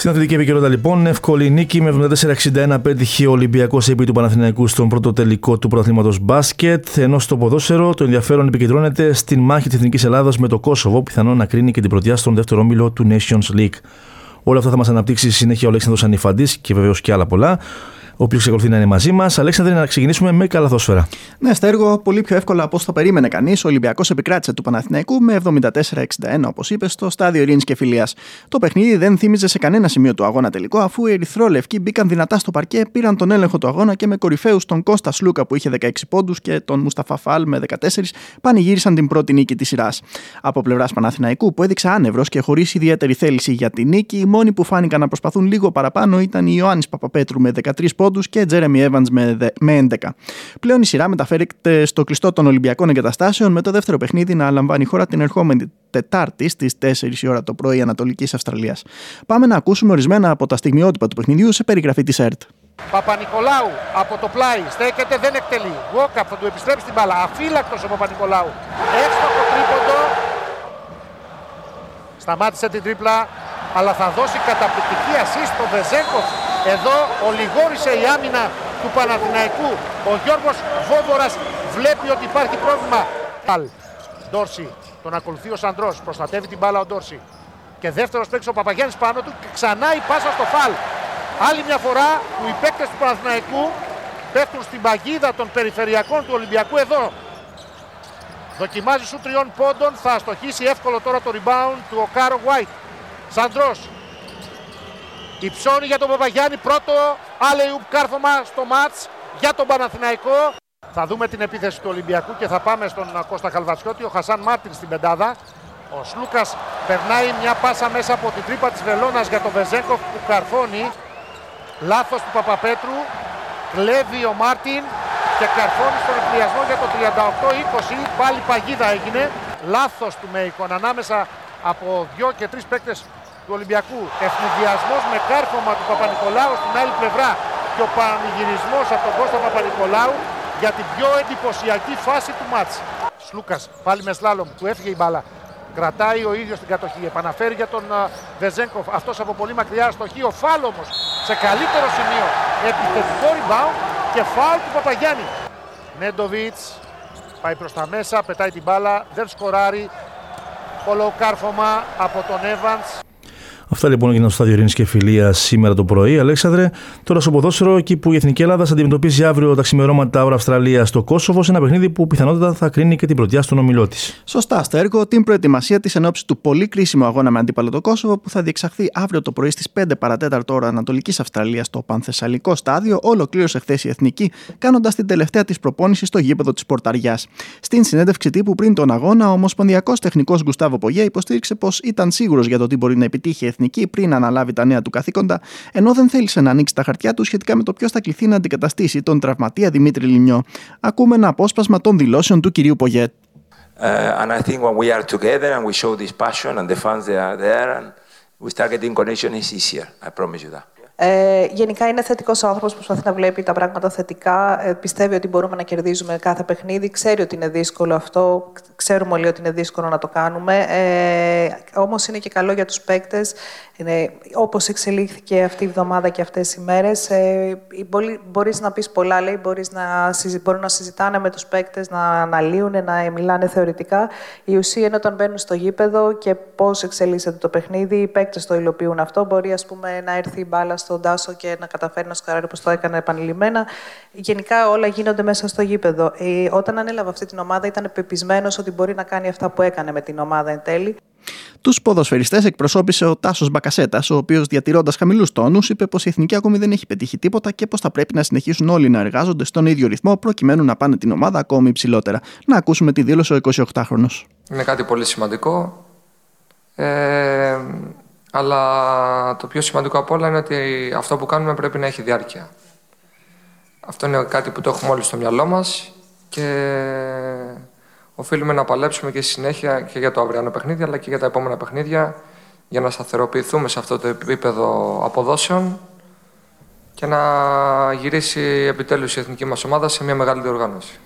Στην αθλητική επικαιρότητα λοιπόν, εύκολη νίκη με 74-61 πέτυχε ο Ολυμπιακός επί του Παναθηναϊκού στον πρώτο τελικό του πρωταθλήματος μπάσκετ. Ενώ στο ποδόσφαιρο το ενδιαφέρον επικεντρώνεται στην μάχη της Εθνικής Ελλάδα με το Κόσοβο, πιθανόν να κρίνει και την πρωτιά στον δεύτερο όμιλο του Nations League. Όλα αυτά θα μας αναπτύξει συνέχεια ο Αλέξανδρος Ανιφαντής και βεβαίως και άλλα πολλά ο οποίο εξακολουθεί να είναι μαζί μας. Αλέξανδρε, να ξεκινήσουμε με καλαθόσφαιρα. Ναι, Στέργο, πολύ πιο εύκολα από όσο το περίμενε κανείς. Ο Ολυμπιακός επικράτησε του Παναθηναϊκού με 74-61, όπως είπες, στο στάδιο ειρήνης και φιλίας. Το παιχνίδι δεν θύμιζε σε κανένα σημείο του αγώνα τελικό, αφού οι Ερυθρόλευκοι μπήκαν δυνατά στο παρκέ, πήραν τον έλεγχο του αγώνα και με κορυφαίους τον Κώστας Σλούκα που είχε 16 πόντους και τον Μουσταφά Φάλ με 14 πανηγύρισαν την πρώτη νίκη της σειράς. Από πλευράς Παναθηναϊκού που έδειξε άνευρος και χωρίς ιδιαίτερη θέληση για τη νίκη, οι μόνοι που φάνηκαν να προσπαθούν λίγο παραπάνω ήταν η Ιωάννης Παπαπέτρου με 13 πόντου και Τζέρεμι Evans με, με 11. Πλέον η σειρά μεταφέρεται στο κλειστό των Ολυμπιακών Εγκαταστάσεων με το δεύτερο παιχνίδι να λαμβάνει η χώρα την ερχόμενη Τετάρτη στις 4 η ώρα το πρωί Ανατολικής Αυστραλίας. Πάμε να ακούσουμε ορισμένα από τα στιγμιότυπα του παιχνιδιού σε περιγραφή της ΕΡΤ. Παπα-Νικολάου από το πλάι στέκεται, δεν εκτελεί. Γόκαπ θα του επιστρέψει την μπάλα. Αφύλακτος ο Παπα-Νικολάου. Εύστοχο τρίποντο. Σταμάτησε την τρίπλα, αλλά θα δώσει καταπληκτική assist στο Βεζέκοφ εδώ ολιγόρησε η άμυνα του Παναθηναϊκού. Ο Γιώργος Βόβορας βλέπει ότι υπάρχει πρόβλημα. Αλ, Ντόρση, τον ακολουθεί ο Σαντρός, προστατεύει την μπάλα ο Ντόρση. Και δεύτερος παίξει ο Παπαγιάννης πάνω του και ξανά η πάσα στο φαλ. Άλλη μια φορά που οι παίκτες του Παναθηναϊκού πέφτουν στην παγίδα των περιφερειακών του Ολυμπιακού εδώ. Δοκιμάζει σου τριών πόντων, θα αστοχίσει εύκολο τώρα το rebound του Okaro White. Σαντ-Ρος Υψώνει για τον Παπαγιάννη. Πρώτο alley-oop κάρφωμα στο μάτς για τον Παναθηναϊκό. Θα δούμε την επίθεση του Ολυμπιακού και θα πάμε στον Κώστα Καλβατσιώτη. Ο Χασάν Μάρτιν στην πεντάδα. Ο Σλούκας περνάει μια πάσα μέσα από την τρύπα της βελόνας για τον Βεζένκοφ που καρφώνει. Λάθος του Παπαπέτρου. Κλέβει ο Μάρτιν και καρφώνει στον εκπληιασμό για το 38-20. Πάλι παγίδα έγινε. Λάθος του Μέικον ανάμεσα από δυο και τρεις παίκτες του Ολυμπιακού. Ευνηδιασμός με κάρφωμα του Παπα-Νικολάου στην άλλη πλευρά και ο πανηγυρισμός από τον Κώστα Παπα-Νικολάου για την πιο εντυπωσιακή φάση του μάτς. Σλούκας πάλι με σλάλομ, του έφυγε η μπάλα. Κρατάει ο ίδιος την κατοχή. Επαναφέρει για τον Βεζέγκοφ. Αυτός από πολύ μακριά αστοχή. Ο Φάλ όμως σε καλύτερο σημείο. Επιθετικό rebound και φάουλ του Παπαγιάννη. Νέντοβιτς πάει προς τα μέσα, πετάει την μπάλα, δεν σκοράρει. Κάρφωμα από τον Evans. Αυτά λοιπόν έγιναν στο στάδιο Ειρήνης και Φιλία σήμερα το πρωί. Αλέξανδρε, τώρα στο ποδόσφαιρο, εκεί που η Εθνική Ελλάδας θα αντιμετωπίσει αύριο τα ξημερώματα ώρα Αυστραλία στο Κόσοβο, σε ένα παιχνίδι που πιθανότατα θα κρίνει και την πρωτιά στον ομιλό της. Σωστά, Στέρκο, την προετοιμασία της ενόψη του πολύ κρίσιμου αγώνα με αντίπαλο το Κόσοβο που θα διεξαχθεί αύριο το πρωί στις 5 παρατέταρτο ώρα Ανατολικής Αυστραλίας στο Πανθεσσαλικό στάδιο, ολοκλήρωσε χθες η Εθνική, κάνοντας την τελευταία της προπόνηση στο γήπεδο της Πορταριάς. Στην συνέντευξη τύπου πριν τον αγώνα, ο Ομοσπονδιακός Τεχνικός Γκουστάβο Πογέ υποστήριξε πως ήταν σίγουρος για το τι μπορεί να επιτύχει η εθνική πριν αναλάβει τα νέα του καθήκοντα, ενώ δεν θέλησε να ανοίξει τα χαρτιά του σχετικά με το ποιος θα κληθεί να αντικαταστήσει τον τραυματία Δημήτρη Λινιό. Ακούμε ένα απόσπασμα των δηλώσεων του κυρίου Πογέτ. Uh, and I think when we are together and we show this passion and the fans they are there and we start getting connection is easier. I promise you that. Ε, γενικά είναι θετικός άνθρωπος, προσπαθεί να βλέπει τα πράγματα θετικά. Ε, πιστεύει ότι μπορούμε να κερδίζουμε κάθε παιχνίδι. Ξέρει ότι είναι δύσκολο αυτό. Ξέρουμε όλοι ότι είναι δύσκολο να το κάνουμε. Ε, Όμως είναι και καλό για τους παίκτες. Όπως εξελίχθηκε αυτή η εβδομάδα και αυτές οι μέρες, ε, μπορείς να πεις πολλά, λέει. Μπορείς να, μπορούν να συζητάνε με τους παίκτες, να αναλύουν, να μιλάνε θεωρητικά. Η ουσία είναι όταν μπαίνουν στο γήπεδο και πώς εξελίσσεται το παιχνίδι. Οι παίκτες το υλοποιούν αυτό. Μπορεί ας πούμε, να έρθει η μπάλα στον Τάσο και να καταφέρει να σκαράρει όπως το έκανε επανειλημμένα. Γενικά όλα γίνονται μέσα στο γήπεδο. Ε, όταν ανέλαβε αυτή την ομάδα, ήταν πεπισμένος ότι μπορεί να κάνει αυτά που έκανε με την ομάδα εν τέλει. Τους ποδοσφαιριστές εκπροσώπησε ο Τάσος Μπακασέτας, ο οποίος διατηρώντας χαμηλούς τόνους, είπε πως η εθνική ακόμη δεν έχει πετύχει τίποτα και πως θα πρέπει να συνεχίσουν όλοι να εργάζονται στον ίδιο ρυθμό προκειμένου να πάνε την ομάδα ακόμη υψηλότερα. Να ακούσουμε τη δήλωση ο 28χρονο. Είναι κάτι πολύ σημαντικό. Ε, αλλά το πιο σημαντικό από όλα είναι ότι αυτό που κάνουμε πρέπει να έχει διάρκεια. Αυτό είναι κάτι που το έχουμε όλοι στο μυαλό μας και οφείλουμε να παλέψουμε και στη συνέχεια και για το αυριανό παιχνίδι αλλά και για τα επόμενα παιχνίδια για να σταθεροποιηθούμε σε αυτό το επίπεδο αποδόσεων και να γυρίσει επιτέλους η εθνική μας ομάδα σε μια μεγάλη διοργάνωση.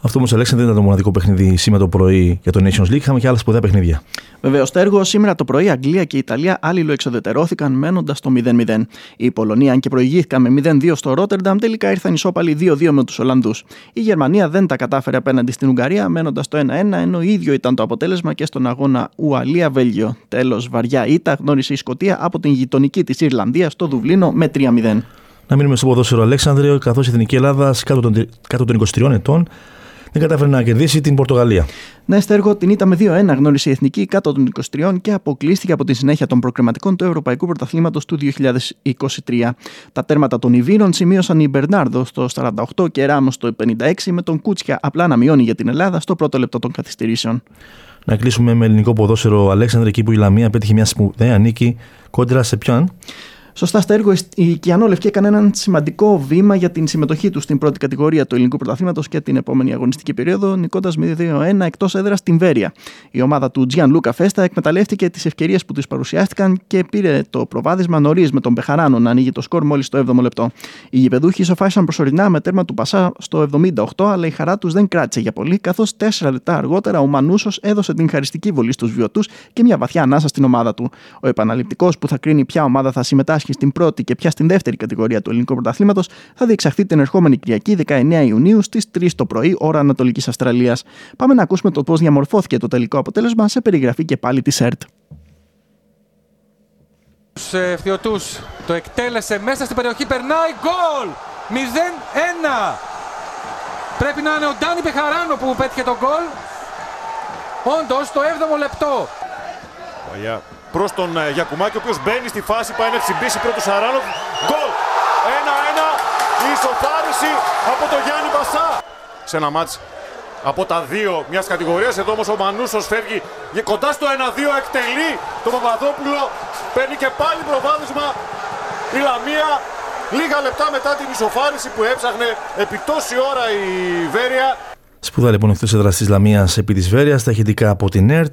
Αυτό όμως, Αλέξανδρο, δεν ήταν το μοναδικό παιχνίδι σήμερα το πρωί για το Nations League. Είχαμε και άλλα σπουδαία παιχνίδια. Βεβαίως, Τέργο, σήμερα το πρωί Αγγλία και Ιταλία εξοδετερώθηκαν μένοντας το 0-0. Οι Πολωνία, αν και προηγήθηκαν με 0-2 στο Ρότερνταμ, τελικά ήρθαν ισόπαλοι 2-2 με τους Ολλανδούς. Η Γερμανία δεν τα κατάφερε απέναντι στην Ουγγαρία, μένοντας το 1-1, ενώ ίδιο ήταν το αποτέλεσμα και στον αγώνα Ουαλία-Βέλγιο. Τέλος, βαριά ήττα γνώρισε η Σκωτία από την γειτονική της Ιρλανδία στο Δουβλίνο με 3-0. Να μείνουμε στο ποδόσφαιρο Αλέξανδριο, καθώς η Εθνική Ελλάδα κάτω των, κάτω των 23 ετών δεν κατάφερε να κερδίσει την Πορτογαλία. Ναι, Στέργο την ήταν με 2-1 γνώρισε η Εθνική κάτω των 23 και αποκλείστηκε από τη συνέχεια των προκριματικών του Ευρωπαϊκού Πρωταθλήματος του 2023. Τα τέρματα των Ιβύρων σημείωσαν η Μπερνάρδο στο 48 και Ράμος στο 56 με τον Κούτσια απλά να μειώνει για την Ελλάδα στο πρώτο λεπτό των καθυστερήσεων. Να κλείσουμε με ελληνικό ποδόσφαιρο Αλέξανδρε εκεί που η Λαμία πέτυχε μια σπουδαία νίκη κόντρα σε ποιον; Σωστά στα έργο, η Κιανόλευκη έκανε έναν σημαντικό βήμα για την συμμετοχή του στην πρώτη κατηγορία του ελληνικού πρωταθλήματος και την επόμενη αγωνιστική περίοδο, νικώντας με 2-1 εκτός έδρας στην Βέρεια. Η ομάδα του Τζιαν Λούκα Φέστα εκμεταλλεύτηκε τις ευκαιρίες που τη παρουσιάστηκαν και πήρε το προβάδισμα νωρίς με τον Πεχαράνο να ανοίγει το σκορ μόλις το 7ο λεπτό. Οι γηπεδούχοι ισοφάσισαν προσωρινά με τέρμα του Πασά στο 78, αλλά η χαρά τους δεν κράτησε για πολύ, καθώς 4 λεπτά αργότερα ο Μανούσος έδωσε την χαριστική βολή στους βιωτού και μια βαθιά ανάσα στην ομάδα του. Ο επαναληπτικός που θα κρίνει ποια ομάδα θα συμμετάσχει στην πρώτη και πια στην δεύτερη κατηγορία του ελληνικού πρωταθλήματος θα διεξαχθεί την ερχόμενη Κυριακή 19 Ιουνίου στις 3 το πρωί, ώρα Ανατολικής Αυστραλίας. Πάμε να ακούσουμε το πώς διαμορφώθηκε το τελικό αποτέλεσμα σε περιγραφή και πάλι της ΕΡΤ. Του ευθυωτού το εκτέλεσε μέσα στην περιοχή, περνάει γκολ! 0-1! Πρέπει να είναι ο Ντάνι Πεχαράνο που πέτυχε τον γκολ. Όντως το 7ο λεπτό προς τον ε, Γιακουμάκη, ο οποίος μπαίνει στη φάση, πάει να τσιμπήσει πρώτο Σαράνοφ. Γκολ! 1-1 η ισοφάριση από τον Γιάννη Μπασά. Σε ένα μάτς από τα δύο μιας κατηγορίας. Εδώ όμως ο Μανούσος φεύγει κοντά στο 1-2, εκτελεί τον Παπαδόπουλο. Παίρνει και πάλι προβάδισμα η Λαμία. Λίγα λεπτά μετά την ισοφάριση που έψαχνε επί τόση ώρα η Βέρεια. Σπουδά λοιπόν εκτό έδρας της Λαμίας επί της Βέρειας, τα ηχητικά από την ΕΡΤ.